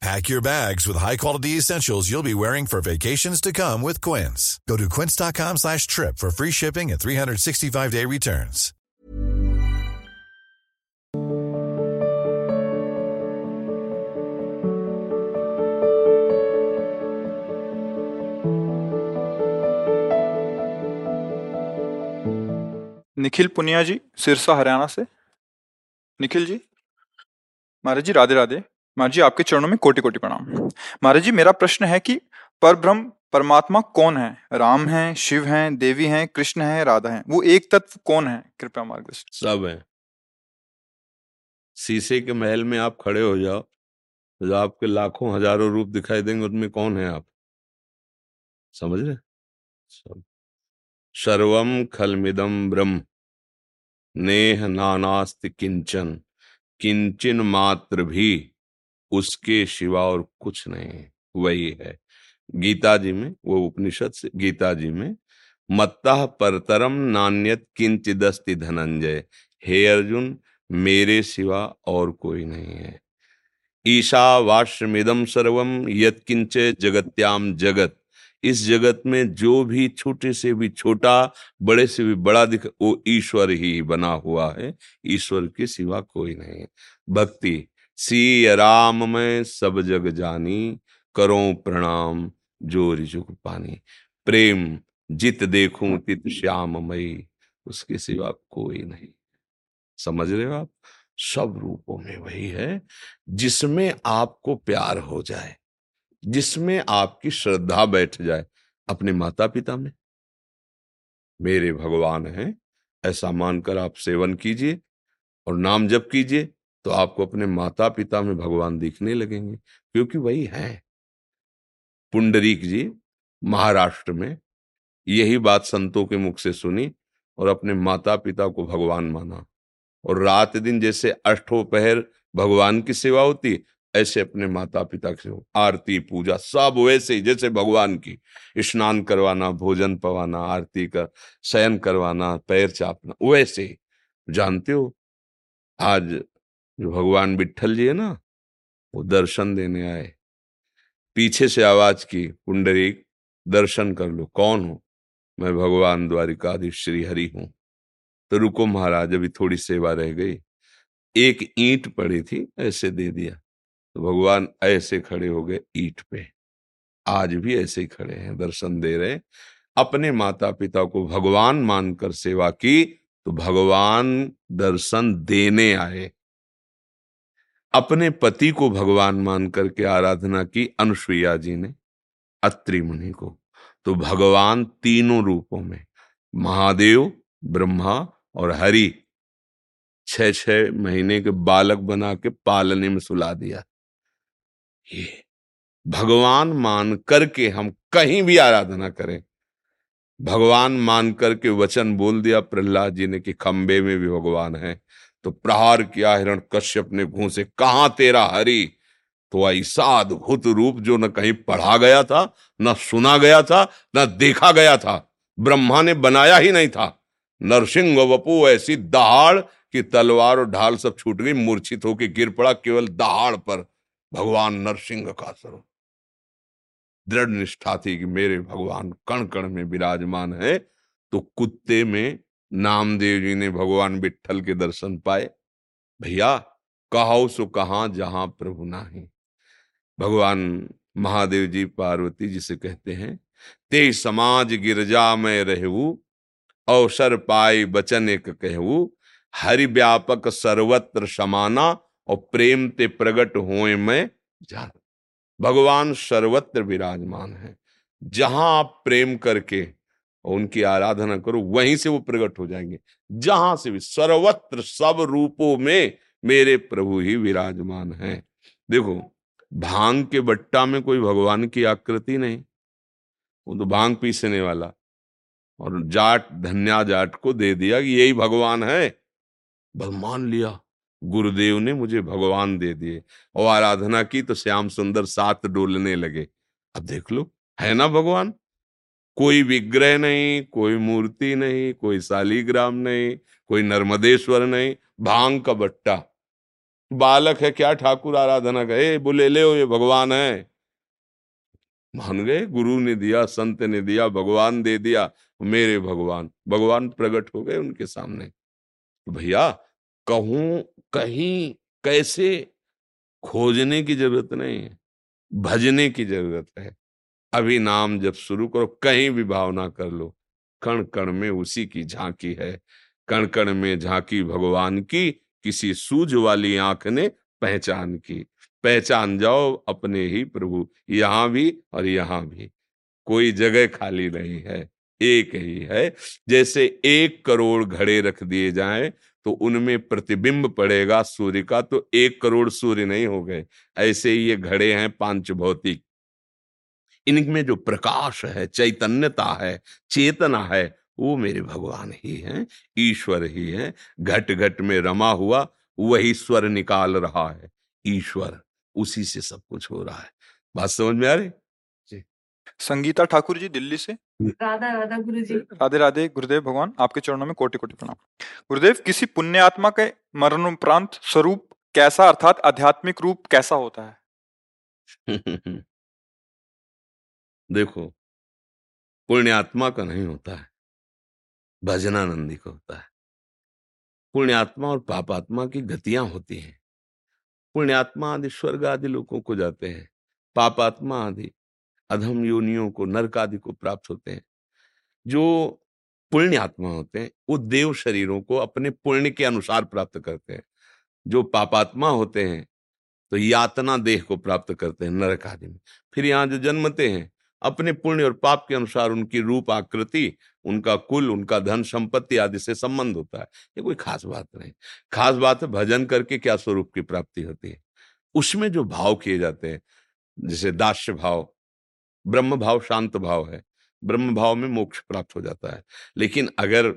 Pack your bags with high-quality essentials you'll be wearing for vacations to come with Quince. Go to quince.com slash trip for free shipping and 365-day returns. Nikhil Punia जी सिरसा हरियाणा से निखिल जी महाराज जी राधे राधे महाराज जी, आपके चरणों में कोटि कोटि प्रणाम। महाराज जी, मेरा प्रश्न है कि परब्रह्म परमात्मा कौन है? राम है, शिव है, देवी है, कृष्ण है, राधा है? वो एक तत्व कौन है? कृपया मार्गदर्शन। सब है। शीशे के महल में आप खड़े हो जाओ। जो आपके लाखों, हज़ारों रूप दिखाई देंगे, उनमें कौन है आप? समझ रहे? सब। सर्वम खलमिदम ब्रह्म। नेह नानास्त किंचन। किंचन मात्र भी। उसके सिवा और कुछ नहीं वही है। गीता जी में, वो उपनिषद से, गीता जी में, मत्ता परतरम नान्यत किंचिदस्ति धनंजय। हे अर्जुन, मेरे सिवा और कोई नहीं है। ईशा ईशावाश्रमिदम सर्वम यत्किंच जगत्याम जगत। इस जगत में जो भी छोटे से भी छोटा, बड़े से भी बड़ा दिख, वो ईश्वर ही बना हुआ है। ईश्वर के सिवा कोई नहीं भक्ति सी राम में सब जग जानी, करो प्रणाम जो रिजुक पानी। प्रेम जित देखूँ तित श्याम मई उसके सिवा कोई नहीं। समझ रहे हो आप? सब रूपों में वही है, जिसमें आपको प्यार हो जाए, जिसमें आपकी श्रद्धा बैठ जाए, अपने माता पिता में। मेरे भगवान हैं, ऐसा मानकर आप सेवन कीजिए और नाम जप कीजिए। तो आपको अपने माता पिता में भगवान दिखने लगेंगे, क्योंकि वही है। पुंडरीक जी, महाराष्ट्र में, यही बात संतों के मुख से सुनी और अपने माता पिता को भगवान माना। और रात दिन जैसे अष्टो पहर भगवान की सेवा होती, ऐसे अपने माता पिता की आरती, पूजा सब वैसे ही, जैसे भगवान की। स्नान करवाना, भोजन पवाना, आरती कर शयन करवाना, पैर चापना, वैसे जानते हो? आज जो भगवान विठल जी है ना, वो दर्शन देने आए। पीछे से आवाज़ की, पुंडरी, दर्शन कर लो, कौन हो? मैं भगवान द्वारिकाधीश श्री हरि हूँ। तो रुको महाराज, अभी थोड़ी सेवा रह गई। एक ईंट पड़ी थी, ऐसे दे दिया। तो भगवान ऐसे खड़े हो गए ईंट पे। आज भी ऐसे ही खड़े हैं, दर्शन दे रहे अपने माता पिता को भगवान मानकर सेवा की तो भगवान दर्शन देने आए। अपने पति को भगवान मान करके आराधना की अनुसुईया जी ने अत्रि मुनि को। तो भगवान तीनों रूपों में, महादेव, ब्रह्मा और हरि छह छह महीने के बालक बना के पालने में सुला दिया। ये भगवान मान करके हम कहीं भी आराधना करें। भगवान मान करके वचन बोल दिया प्रहलाद जी ने कि खंबे में भी भगवान है। तो प्रहार किया हिरण कश्यप ने घू से, कहा तेरा हरि? तो ऐसा अद्भुत रूप जो न कहीं पढ़ा गया था, न सुना गया था, न देखा गया था, ब्रह्मा ने बनाया ही नहीं था। नरसिंह वपु ऐसी दहाड़ कि तलवार और ढाल सब छूट गई, मूर्छित होकर गिर पड़ा केवल दहाड़ पर। भगवान नरसिंह का स्वरूप। दृढ़ निष्ठा थी कि मेरे भगवान कण कण में विराजमान है तो कुत्ते में नामदेव जी ने भगवान विठल के दर्शन पाए। भैया कहो सो कहा जहाँ प्रभु नाही। भगवान महादेव जी पार्वती जिसे कहते हैं, ते समाज गिरजा में रहू, अवसर पाए बचन एक कहू। हरि व्यापक सर्वत्र समाना, और प्रेम ते प्रगट होए में जान। भगवान सर्वत्र विराजमान है। जहाँ आप प्रेम करके उनकी आराधना करो, वहीं से वो प्रकट हो जाएँगे। जहाँ से भी, सर्वत्र, सब रूपों में मेरे प्रभु ही विराजमान हैं। देखो, भाँग के बट्टा में कोई भगवान की आकृति नहीं। वो तो भाँग पीसने वाला। और जाट धन्या जाट को दे दिया कि यही भगवान है। मान लिया, गुरुदेव ने मुझे भगवान दे दिए। और आराधना की तो श्याम सुंदर सात डोलने लगे। अब देख लो, है ना भगवान? कोई विग्रह नहीं, कोई मूर्ति नहीं, कोई शालीग्राम नहीं, कोई नर्मदेश्वर नहीं, भाँग का बट्टा। बालक है, क्या ठाकुर आराधना गए बोले, ले ये भगवान है। मान गए, गुरु ने दिया, संत ने दिया, भगवान दे दिया, मेरे भगवान। भगवान प्रकट हो गए उनके सामने। भैया, कहूँ, कहीं, कैसे? खोजने की ज़रूरत नहीं है, भजने की ज़रूरत है। अभी नाम जब शुरू करो, कहीं भी भावना कर लो कण कण में उसी की झांकी है। कण कण में झांकी भगवान की, किसी सूझ वाली आँख ने पहचान की। पहचान जाओ अपने ही प्रभु, यहाँ भी और यहाँ भी। कोई जगह खाली नहीं है, एक ही है। जैसे एक करोड़ घड़े रख दिए जाएँ तो उनमें प्रतिबिंब पड़ेगा सूर्य का तो एक करोड़ सूर्य नहीं हो गए ऐसे ही ये घड़े हैं पाँच भौतिक। इनमें जो प्रकाश है चैतन्यता है चेतना है वो मेरे भगवान ही हैं ईश्वर ही है। घट घट में रमा हुआ वही स्वर निकाल रहा है। ईश्वर उसी से सब कुछ हो रहा है। बात समझ में आ रही? संगीता ठाकुर जी दिल्ली से? राधा राधा गुरु जी राधे राधे गुरुदेव भगवान आपके चरणों में कोटि कोटि प्रणाम। गुरुदेव किसी पुण्य आत्मा के मरणोपरांत स्वरूप कैसा अर्थात आध्यात्मिक रूप कैसा होता है? देखो, पुण्यात्मा का नहीं होता है, भजनानंदी का होता है। पुण्यात्मा और पापात्मा की गतियाँ होती हैं। पुण्यात्मा आदि स्वर्ग आदि लोगों को जाते हैं, पापात्मा आदि अधम योनियों को, नरक आदि को प्राप्त होते हैं। जो पुण्य आत्मा होते हैं, वो देव शरीरों को अपने पुण्य के अनुसार प्राप्त करते हैं। जो पापात्मा होते हैं तो यातना देह को प्राप्त करते हैं नरक आदि में। फिर यहाँ जो जन्मते हैं अपने पुण्य और पाप के अनुसार उनकी रूप, आकृति, उनका कुल, उनका धन, संपत्ति आदि से संबंध होता है। ये कोई खास बात नहीं। खास बात है, भजन करके क्या स्वरूप की प्राप्ति होती है? उसमें जो भाव किए जाते हैं, जैसे दास्य भाव, ब्रह्म भाव, शांत भाव है। ब्रह्म भाव में मोक्ष प्राप्त हो जाता है। लेकिन अगर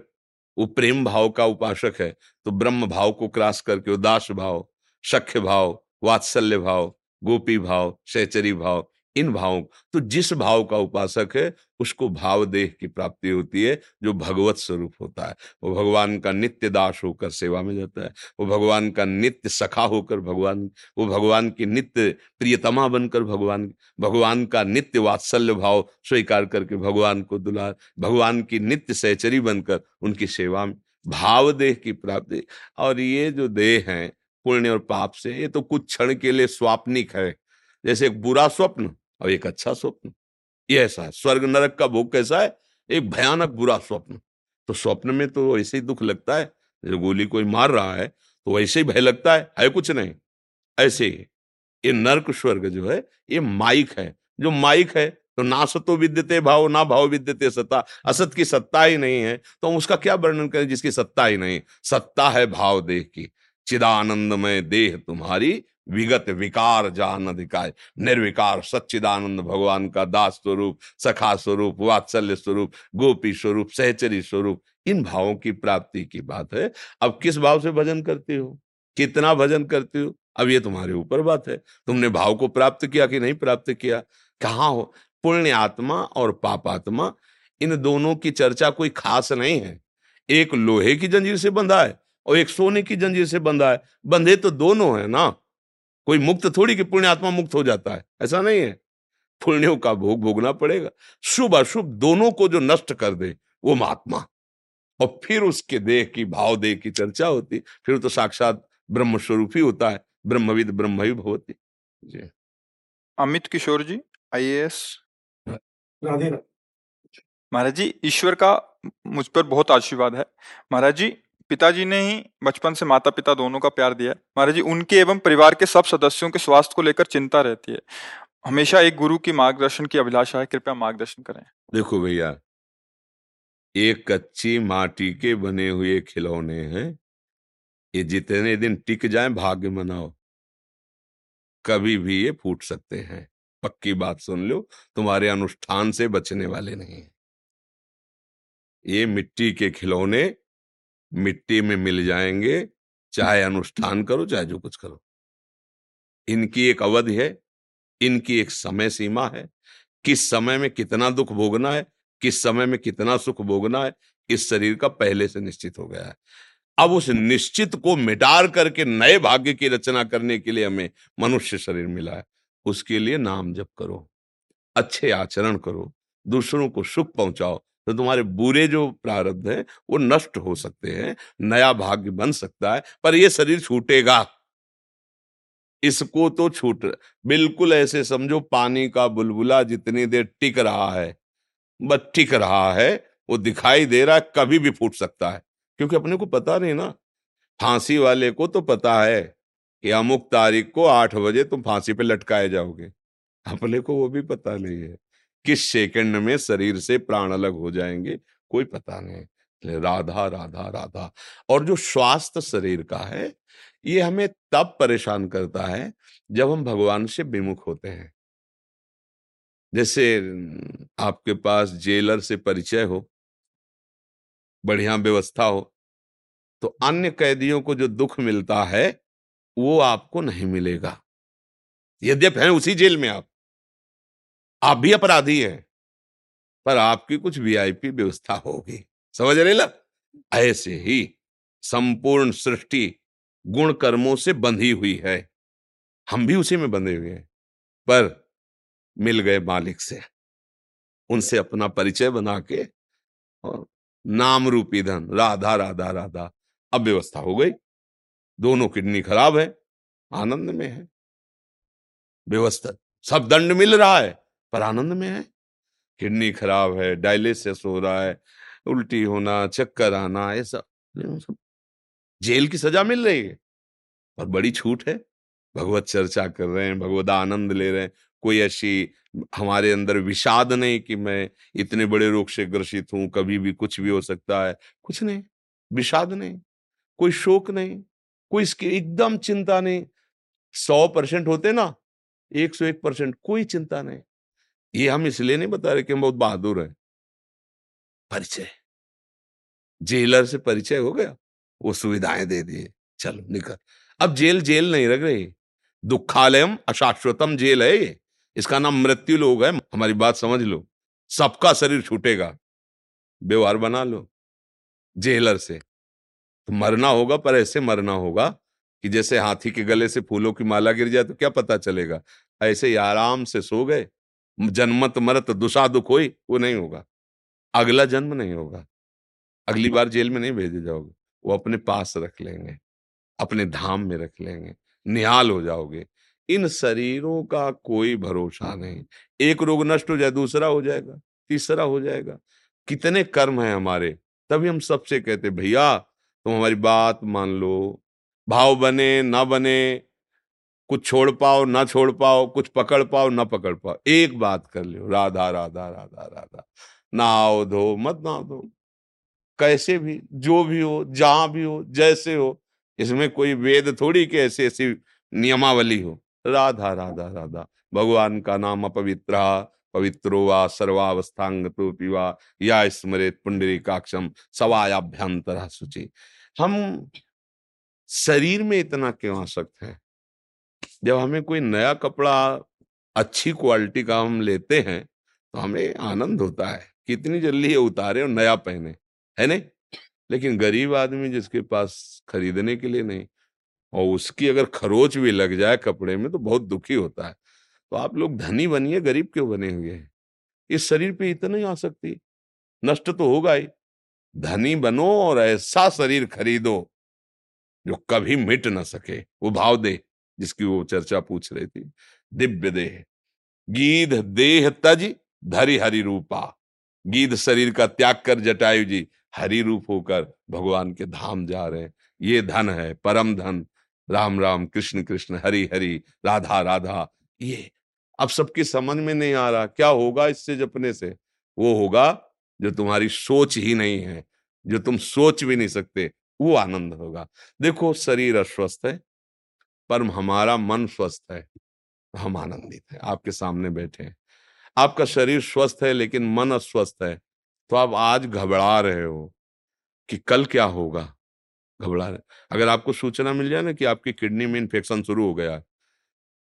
वो प्रेम भाव का उपासक है तो ब्रह्म भाव को क्रॉस करके वो दास भाव, सख्य भाव, वात्सल्य भाव, गोपी भाव, सहचरी भाव इन भावों तो जिस भाव का उपासक है, उसको भाव देह की प्राप्ति होती है, जो भगवत स्वरूप होता है। वो भगवान का नित्य दास होकर सेवा में जाता है। वो भगवान का नित्य सखा होकर भगवान, वो भगवान की नित्य प्रियतमा बनकर भगवान भगवान का नित्य वात्सल्य भाव स्वीकार करके भगवान को दुलार भगवान की नित्य सहचरी बनकर उनकी सेवा में भाव देह की प्राप्ति। और ये जो देह है, पुण्य और पाप से, ये तो कुछ क्षण के लिए स्वाप्निक है। जैसे एक बुरा स्वप्न और एक अच्छा स्वप्न। ये ऐसा है, स्वर्ग नरक का भोग कैसा है? एक भयानक बुरा स्वप्न। तो स्वप्न में तो ऐसे ही दुख लगता है, जैसे गोली कोई मार रहा है तो वैसे ही भय लगता है है कुछ नहीं। ऐसे ही, ये नर्क स्वर्ग जो है, ये माइक है। जो माइक है तो ना सतो विद्यते भाव, ना भाव विद्यते सत्ता। असत की सत्ता ही नहीं है तो हम उसका क्या वर्णन करें जिसकी सत्ता ही नहीं? सत्ता है भाव देह की। चिदानंदमय देह तुम्हारी विगत विकार जान अधिकार निर्विकार सच्चिदानंद भगवान का दास स्वरूप, सखा स्वरूप, वात्सल्य स्वरूप, गोपी स्वरूप, सहचरी स्वरूप, इन भावों की प्राप्ति की बात है। अब किस भाव से भजन करती हो? कितना भजन करती हो? अब ये तुम्हारे ऊपर बात है। तुमने भाव को प्राप्त किया कि नहीं प्राप्त किया? कहाँ हो? पुण्य आत्मा और पापात्मा, इन दोनों की चर्चा कोई खास नहीं है। एक लोहे की जंजीर से बंधा है और एक सोने की जंजीर से बंधा है। बंधे तो दोनों है ना। कोई मुक्त थोड़ी कि पुण्यात्मा मुक्त हो जाता है? ऐसा नहीं है। पुण्यों का भोग भोगना पड़ेगा। शुभ अशुभ दोनों को जो नष्ट कर दे वो महात्मा। और फिर उसके देह की भाव देह की चर्चा होती। फिर तो साक्षात ब्रह्म स्वरूप ही होता है। ब्रह्मविद ब्रह्म ही होती। जी। अमित किशोर जी आई राधे। महाराज जी ईश्वर का मुझ पर बहुत आशीर्वाद है। महाराज जी पिताजी ने ही बचपन से माता पिता दोनों का प्यार दिया। महाराज जी, उनके एवं परिवार के सब सदस्यों के स्वास्थ्य को लेकर चिंता रहती है। हमेशा एक गुरु की मार्गदर्शन की अभिलाषा है, कृपया मार्गदर्शन करें। देखो भैया, एक कच्ची माटी के बने हुए खिलौने हैं। ये जितने दिन टिक जाए, भाग्य मनाओ। कभी भी ये फूट सकते हैं। पक्की बात सुन लो, तुम्हारे अनुष्ठान से बचने वाले नहीं ये मिट्टी के खिलौने मिट्टी में मिल जाएँगे, चाहे अनुष्ठान करो, चाहे जो कुछ करो। इनकी एक अवधि है, इनकी एक समय सीमा है। किस समय में कितना दुख भोगना है, किस समय में कितना सुख भोगना है, इस शरीर का पहले से निश्चित हो गया है। अब उस निश्चित को मिटार करके नए भाग्य की रचना करने के लिए हमें मनुष्य शरीर मिला है। उसके लिए नाम जप करो, अच्छे आचरण करो, दूसरों को सुख पहुंचाओ तो तुम्हारे बुरे जो प्रारब्ध है, वो नष्ट हो सकते हैं, नया भाग्य बन सकता है, पर ये शरीर छूटेगा। इसको तो छूट बिल्कुल ऐसे समझो, पानी का बुलबुला जितनी देर टिक रहा है, बस टिक रहा है, वो दिखाई दे रहा है, कभी भी फूट सकता है। क्योंकि अपने को पता नहीं ना, फांसी वाले को तो पता है कि अमुक तारीख को आठ बजे तुम फांसी पे लटकाए जाओगे। अपने को वो भी पता नहीं है। किस सेकंड में शरीर से प्राण अलग हो जाएँगे, कोई पता नहीं। राधा राधा राधा। और जो स्वास्थ्य शरीर का है, ये हमें तब परेशान करता है, जब हम भगवान से विमुख होते हैं। जैसे आपके पास जेलर से परिचय हो, बढ़िया व्यवस्था हो तो अन्य कैदियों को जो दुख मिलता है, वो आपको नहीं मिलेगा। यद्यप है उसी जेल में आप। आप भी अपराधी हैं, पर आपकी कुछ वीआईपी व्यवस्था होगी। समझ रहे ला ऐसे ही संपूर्ण सृष्टि गुण कर्मों से बंधी हुई है। हम भी उसी में बंधे हुए हैं, पर मिल गए मालिक से। उनसे अपना परिचय बना के और नाम रूपी धन, राधा राधा राधा, अब व्यवस्था हो गई। दोनों किडनी खराब है, आनंद में है। व्यवस्था सब दंड मिल रहा है। पर आनंद में है? किडनी खराब है, डायलिसिस हो रहा है, उल्टी होना, चक्कर आना, ये सब। सब जेल की सजा मिल रही है। और बड़ी छूट है। भगवत चर्चा कर रहे हैं, भगवत आनंद ले रहे हैं। कोई ऐसी हमारे अंदर विषाद नहीं कि मैं इतने बड़े रोग से ग्रसित हूँ, कभी भी कुछ भी हो सकता है। कुछ नहीं, विषाद नहीं, कोई शोक नहीं, कोई इसकी एकदम चिंता नहीं। सौ परसेंट होते ना, एक सौ एक परसेंट, कोई चिंता नहीं। ये हम इसलिए नहीं बता रहे कि हम बहुत बहादुर हैं। परिचय। जेलर से परिचय हो गया। वो सुविधाएँ दे दिए। चलो, निकल। अब जेल जेल नहीं रख रही दुखालयम अशाश्वतम जेल है ये। इसका नाम मृत्यु लोग है। हमारी बात समझ लो। सबका शरीर छूटेगा। व्यवहार बना लो। जेलर से। तो मरना होगा, पर ऐसे मरना होगा कि जैसे हाथी के गले से फूलों की माला गिर जाए तो क्या पता चलेगा? ऐसे ही आराम से सो गए। जन्मत मरत दुषा दुख हो वो नहीं होगा। अगला जन्म नहीं होगा। अगली बार जेल में नहीं भेजे जाओगे। वो अपने पास रख लेंगे अपने धाम में रख लेंगे निहाल हो जाओगे। इन शरीरों का कोई भरोसा नहीं। एक रोग नष्ट हो जाए दूसरा हो जाएगा तीसरा हो जाएगा। कितने कर्म हैं हमारे। तभी हम सबसे कहते भैया तुम हमारी बात मान लो। भाव बने ना बने कुछ छोड़ पाओ, ना छोड़ पाओ, कुछ पकड़ पाओ, ना पकड़ पाओ। एक बात कर लो राधा राधा राधा राधा नाव धो, मत नाव धो। कैसे भी, जो भी हो, जहाँ भी हो, जैसे हो, इसमें कोई वेद थोड़ी के ऐसी ऐसी नियमावली हो। राधा राधा राधा, भगवान का नाम अपवित्र पवित्रो वा सर्वावस्थांग तो पिवा, या स्मृत पुंडरी काक्षम सवायाभ्यंतर सूची हम शरीर में इतना क्यों आसक्त है? जब हमें कोई नया कपड़ा अच्छी क्वालिटी का हम लेते हैं तो हमें आनंद होता है कितनी जल्दी ये उतारे और नया पहने, है नहीं? लेकिन गरीब आदमी जिसके पास खरीदने के लिए नहीं और उसकी अगर खरोच भी लग जाए कपड़े में तो बहुत दुखी होता है। तो आप लोग धनी बनिए, गरीब क्यों बने हुए हैं? इस शरीर पे इतना ही आ सकती नष्ट तो होगा ही। धनी बनो और ऐसा शरीर खरीदो, जो कभी मिट ना सके, वो भाव दे। जिसकी वो चर्चा पूछ रही थी, दिव्य देह। गीध देह तज धरी हरि रूपा। गीध शरीर का त्याग कर जटायु जी, हरि रूप होकर भगवान के धाम जा रहे ये धन है, परम धन। राम राम, कृष्ण कृष्ण, हरि हरि, राधा राधा। ये अब सबकी समझ में नहीं आ रहा। क्या होगा इससे जपने से? वो होगा, जो तुम्हारी सोच ही नहीं है, जो तुम सोच भी नहीं सकते, वो आनंद होगा। देखो, शरीर अस्वस्थ है पर हमारा मन स्वस्थ है, हम आनंदित है, आपके सामने बैठे हैं। आपका शरीर स्वस्थ है, लेकिन मन अस्वस्थ है। तो आप आज घबरा रहे हो कि कल क्या होगा? घबरा रहे, अगर आपको सूचना मिल जाए ना कि आपकी किडनी में इन्फेक्शन शुरू हो गया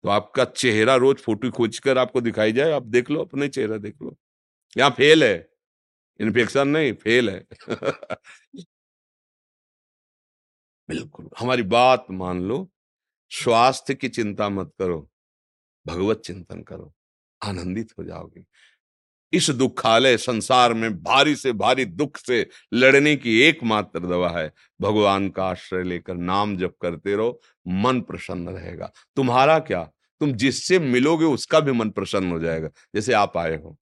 तो आपका चेहरा रोज फ़ोटो खोज कर आपको दिखाई जाए, आप देख लो, अपने चेहरा देख लो। यहाँ फेल है इन्फेक्शन नहीं, फेल है। बिल्कुल, हमारी बात मान लो स्वास्थ्य की चिंता मत करो, भगवत चिंतन करो, आनंदित हो जाओगे। इस दुखालय संसार में भारी से भारी दुख से लड़ने की एकमात्र दवा है, भगवान का आश्रय लेकर नाम जप करते रहो, मन प्रसन्न रहेगा। तुम्हारा क्या? तुम जिससे मिलोगे उसका भी मन प्रसन्न हो जाएगा, जैसे आप आए हो।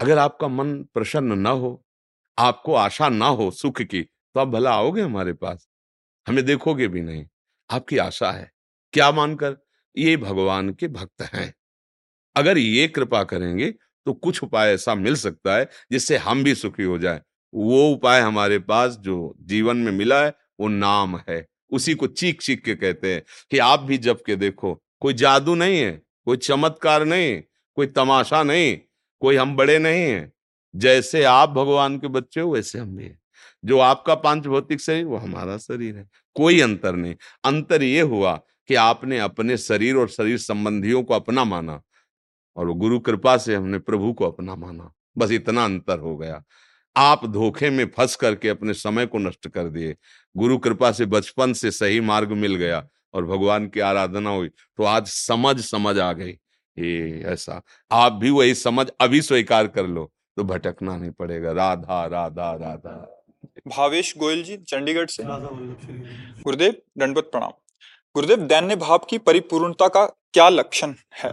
अगर आपका मन प्रसन्न न हो, आपको आशा ना हो सुख की तो आप भला आओगे हमारे पास? हमें देखोगे भी नहीं। आपकी आशा है। क्या मानकर? ये भगवान के भक्त हैं। अगर ये कृपा करेंगे तो कुछ उपाय ऐसा मिल सकता है, जिससे हम भी सुखी हो जाए। वो उपाय हमारे पास जो जीवन में मिला है, वो नाम है। उसी को चीख चीख के कहते हैं कि आप भी जब के देखो। कोई जादू नहीं है, कोई चमत्कार नहीं कोई तमाशा नहीं कोई हम बड़े नहीं हैं। जैसे आप भगवान के बच्चे हो, वैसे हम भी हैं। जो आपका पाँच भौतिक शरीर, वो हमारा शरीर है। कोई अंतर नहीं। अंतर ये हुआ कि आपने अपने शरीर और शरीर संबंधियों को अपना माना और गुरु कृपा से हमने प्रभु को अपना माना। बस इतना अंतर हो गया। आप धोखे में फंस करके अपने समय को नष्ट कर दिए। गुरु कृपा से बचपन से सही मार्ग मिल गया और भगवान की आराधना हुई तो आज समझ समझ आ गई। ये ऐसा। आप भी वही समझ, अभी स्वीकार कर लो तो भटकना नहीं पड़ेगा। राधा राधा राधा। भावेश गोयल जी चंडीगढ़ से। गुरुदेव दंडवत प्रणाम। गुरुदेव दैन्य भाव की परिपूर्णता का क्या लक्षण है?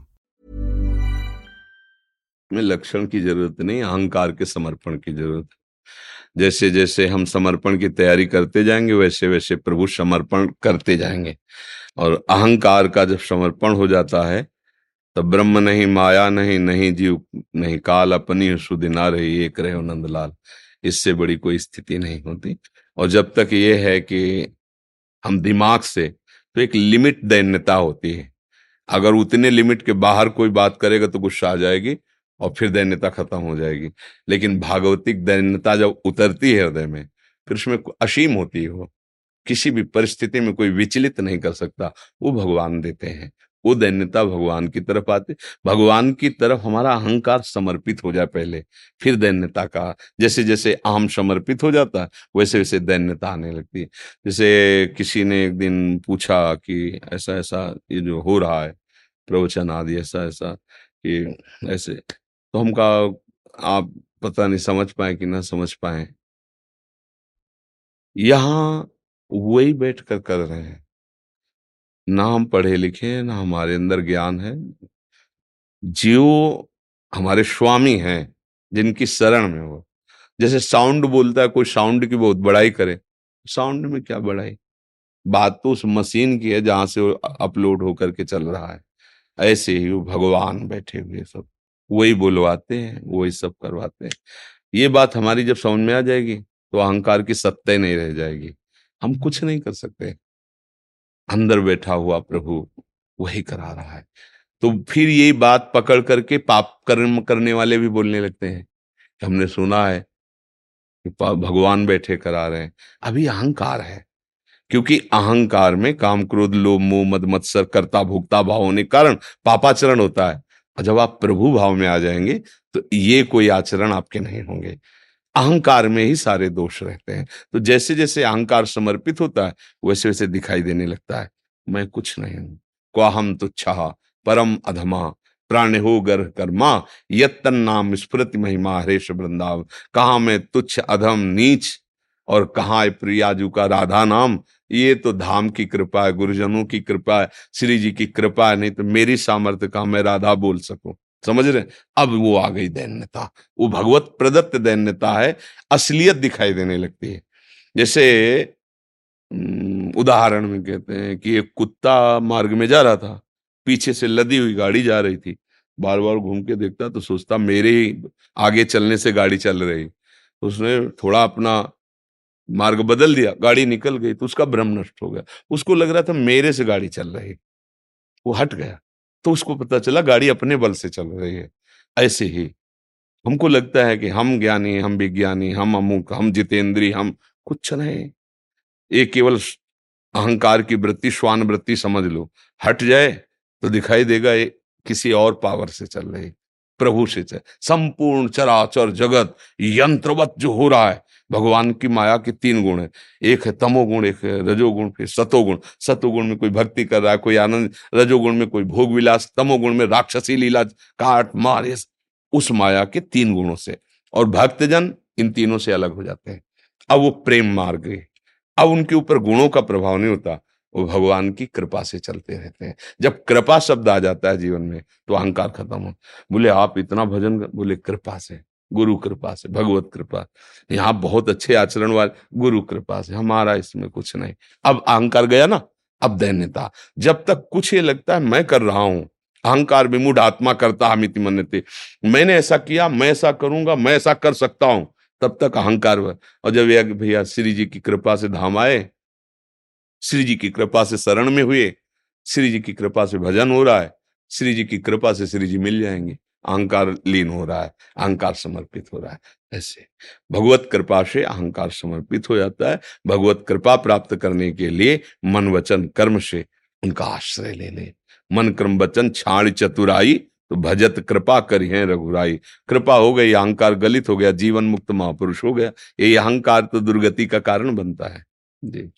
में लक्षण की ज़रूरत नहीं, अहंकार के समर्पण की ज़रूरत जैसे जैसे हम समर्पण की तैयारी करते जाएँगे, वैसे वैसे प्रभु समर्पण करते जाएँगे। और अहंकार का जब समर्पण हो जाता है, तब ब्रह्म नहीं, माया नहीं नहीं जीव, नहीं काल अपनी सुदिना रही एक रहे नंदलाल। इससे बड़ी कोई स्थिति नहीं होती। और जब तक ये है कि हम दिमाग से तो एक लिमिट दैन्यता होती है। अगर उतने लिमिट के बाहर कोई बात करेगा तो गुस्सा आ जाएगी। और फिर दैन्यता खत्म हो जाएगी। लेकिन भागवतिक दैन्यता जब उतरती है हृदय में, फिर उसमें असीम होती है किसी भी परिस्थिति में कोई विचलित नहीं कर सकता, वो भगवान देते हैं। वो दैन्यता भगवान की तरफ़ आती, भगवान की तरफ़ हमारा अहंकार समर्पित हो जाए पहले, फिर दैन्यता का जैसे जैसे आम समर्पित हो जाता है वैसे वैसे दैन्यता आने लगती जैसे किसी ने एक दिन पूछा कि ऐसा ऐसा ये जो हो रहा है, प्रवचन आदि ऐसा ऐसा कि ऐसे तो हम कहा आप पता नहीं समझ पाए कि ना समझ पाए। यहाँ वही बैठ कर कर रहे हैं। ना हम पढ़े लिखे हैं, ना हमारे अंदर ज्ञान है। जीव हमारे स्वामी हैं, जिनकी शरण में वो जैसे साउंड बोलता है, कोई साउंड की बहुत बड़ाई करे। साउंड में क्या बड़ाई? बात तो उस मशीन की है, जहाँ से अपलोड होकर के चल रहा है। ऐसे ही वो भगवान बैठे हुए सब। वही बुलवाते हैं, वही सब करवाते हैं। ये बात हमारी जब समझ में आ जाएगी तो अहंकार की सत्ता नहीं रह जाएगी। हम कुछ नहीं कर सकते। अंदर बैठा हुआ प्रभु वही करा रहा है। तो फिर यही बात पकड़ करके पाप कर्म करने वाले भी बोलने लगते हैं कि हमने सुना है कि भगवान बैठे करा रहे हैं। अभी अहंकार है, क्योंकि अहंकार में काम क्रोध, लोभ, मोह, मद, मत्सर, कर्ता, भोक्ता, भाव होने कारण पापाचरण होता है। और जब आप प्रभु भाव में आ जाएँगे तो ये कोई आचरण आपके नहीं होंगे। अहंकार में ही सारे दोष रहते हैं। तो जैसे जैसे अहंकार समर्पित होता है वैसे वैसे दिखाई देने लगता है। मैं कुछ नहीं हूँ। क्वाहम तुच्छा, परम अधमा प्राण हो गर कर्मा यत्तन नाम स्मृति महिमा, हरेश वृंदाव। कहा मैं तुच्छ, अधम, नीच और कहा प्रियाजू का राधा नाम? ये तो धाम की कृपा है, गुरुजनों की कृपा है, श्री जी की कृपा है, नहीं तो मेरी सामर्थ्य का मैं राधा बोल सकूँ? समझ रहे अब वो आ गई दैन्यता। वो भगवत प्रदत्त दैन्यता है, असलियत दिखाई देने लगती है। जैसे उदाहरण में कहते हैं कि एक कुत्ता मार्ग में जा रहा था, पीछे से लदी हुई गाड़ी जा रही थी। बार बार घूम के देखता तो सोचता, मेरे ही आगे चलने से गाड़ी चल रही। उसने थोड़ा अपना मार्ग बदल दिया, गाड़ी निकल गई तो उसका भ्रम नष्ट हो गया। उसको लग रहा था मेरे से गाड़ी चल रही वो हट गया। तो उसको पता चला गाड़ी अपने बल से चल रही है। ऐसे ही हमको लगता है कि हम ज्ञानी हम विज्ञानी हम अमुक हम जितेंद्री, हम कुछ नहीं। ये केवल अहंकार की वृत्ति, श्वान वृत्ति समझ लो। हट जाए तो दिखाई देगा ये किसी और पावर से चल रही, प्रभु से चल। संपूर्ण चराचर जगत यंत्रवत जो हो रहा है भगवान की माया के तीन गुण है। एक है तमोगुण, एक है रजोगुण, फिर सतोगुण। सतोगुण में कोई भक्ति कर रहा है, कोई आनंद। रजोगुण में कोई भोग विलास, तमोगुण में राक्षसी लीला, काट, मार उस माया के तीन गुणों से। और भक्तजन इन तीनों से अलग हो जाते हैं। अब वो प्रेम मार्ग अब उनके ऊपर गुणों का प्रभाव नहीं होता। वो भगवान की कृपा से चलते रहते हैं। जब कृपा शब्द आ जाता है जीवन में तो अहंकार खत्म हो। बोले, आप इतना भजन बोले, कृपा से। गुरु कृपा से, भगवत कृपा। यहाँ बहुत अच्छे आचरण वाले, गुरु कृपा से, हमारा इसमें कुछ नहीं। अब अहंकार गया ना, अब दैन्यता। जब तक कुछ ये लगता है, मैं कर रहा हूँ। अहंकार विमूढ़ आत्मा करता हमिति मन्यते। मैंने ऐसा किया, मैं ऐसा करूँगा, मैं ऐसा कर सकता हूँ। तब तक अहंकार और जब यह भैया, श्री जी की कृपा से धाम आए, श्री जी की कृपा से शरण में हुए, श्री जी की कृपा से भजन हो रहा है, श्री जी की कृपा से श्री जी मिल जाएँगे। अहंकार लीन हो रहा है, अहंकार समर्पित हो रहा है, ऐसे। भगवत कृपा से अहंकार समर्पित हो जाता है। भगवत कृपा प्राप्त करने के लिए मन वचन कर्म से उनका आश्रय ले ले। मन क्रम वचन छाण चतुराई तो भजत कृपा करी है रघुराई। कृपा हो गई, अहंकार गलित हो गया, जीवन मुक्त महापुरुष हो गया। ये अहंकार तो दुर्गति का कारण बनता है। जी।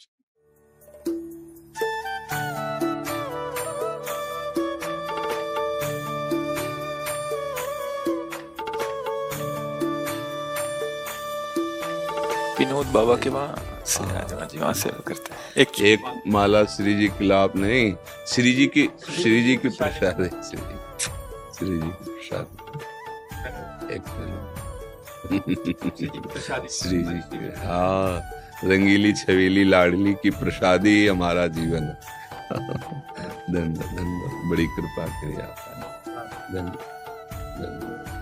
विनोद बाबा के वहाँ से जी वहाँ सेवा करते हैं। एक एक माला श्री जी के लाभ नहीं श्री जी की श्री जी की प्रसाद है श्री जी श्री जी की प्रसाद। एक श्री जी की हाँ रंगीली छवेली लाडली की प्रसादी हमारा जीवन धन धन बड़ी कृपा करिए आपका धन धन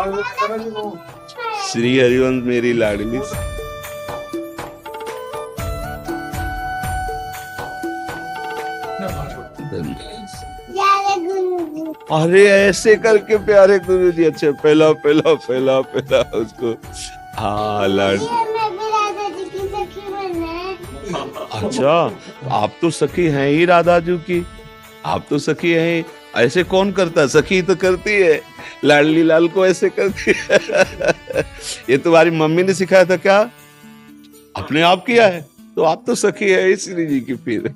श्री हरिवंश, मेरी लाडली। अरे, ऐसे करके प्यारे गुरु जी अच्छा पहला पहला पहला पहला उसको। हाँ लाड अच्छा आप तो सखी हैं ही राधा जी की। आप तो सखी हैं ऐसे कौन करता सखी तो करती है। लाडली लाल को ऐसे कर दिया। ये तुम्हारी मम्मी ने सिखाया था क्या? अपने आप किया है। तो आप तो सखी है इसलिए जी की फिर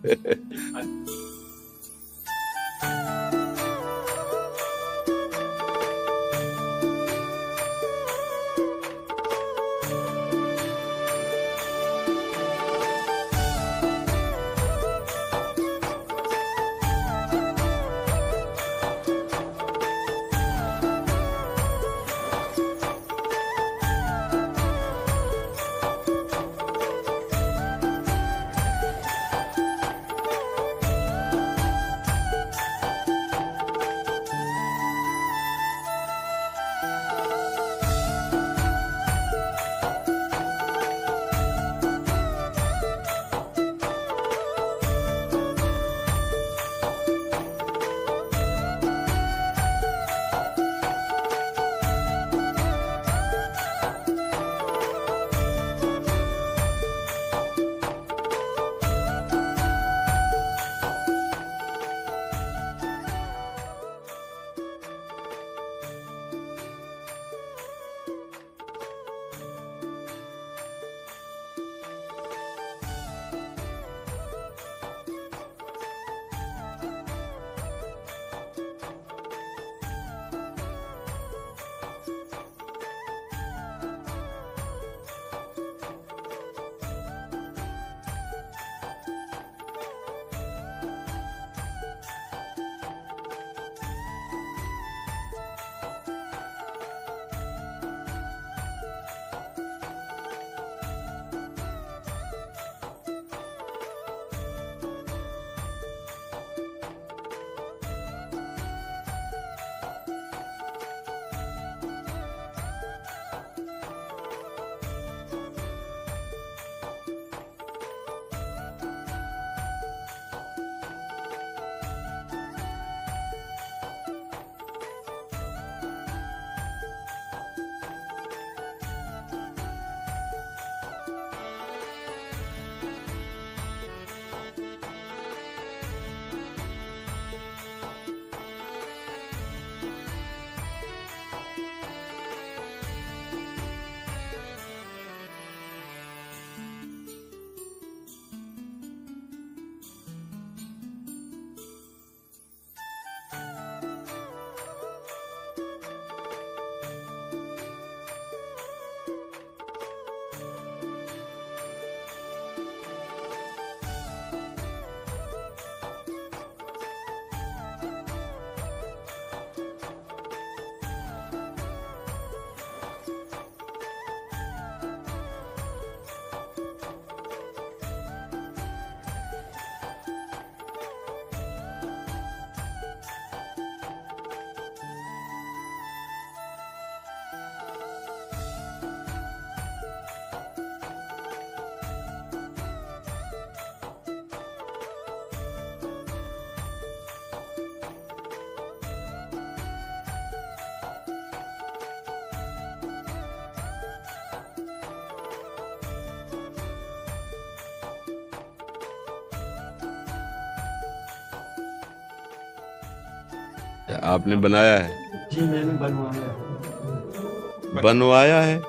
आपने बनाया है? जी मैंने बनवाया बनवाया है?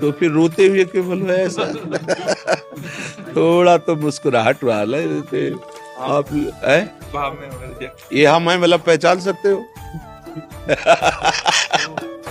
तो फिर रोते हुए क्यों बनवाया ऐसा? थोड़ा तो मुस्कुराहट वाला है आप है? भाव में हो गया ये हम हैं मतलब पहचान सकते हो?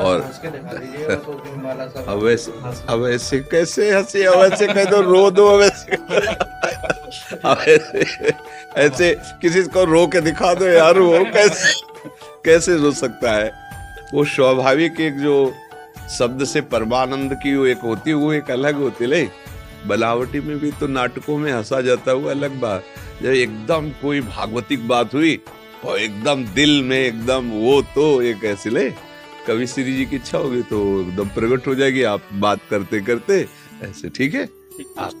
और ऐसे कैसे हँसी अब ऐसे कह दो रो दो अब ऐसे किसी को रो के दिखा दो यार वो कैसे कैसे रो सकता है? वो स्वाभाविक एक जो शब्द से परमानंद की वो एक होती है वो एक अलग होती है। ले बनावटी में भी तो नाटकों में हंसा जाता हुआ अलग बात। जब एकदम कोई भागवतिक बात हुई और एकदम दिल में एकदम वो तो एक ऐसे ले कवि श्री जी की इच्छा होगी तो एकदम प्रकट हो जाएगी आप बात करते करते ऐसे ठीक है। आप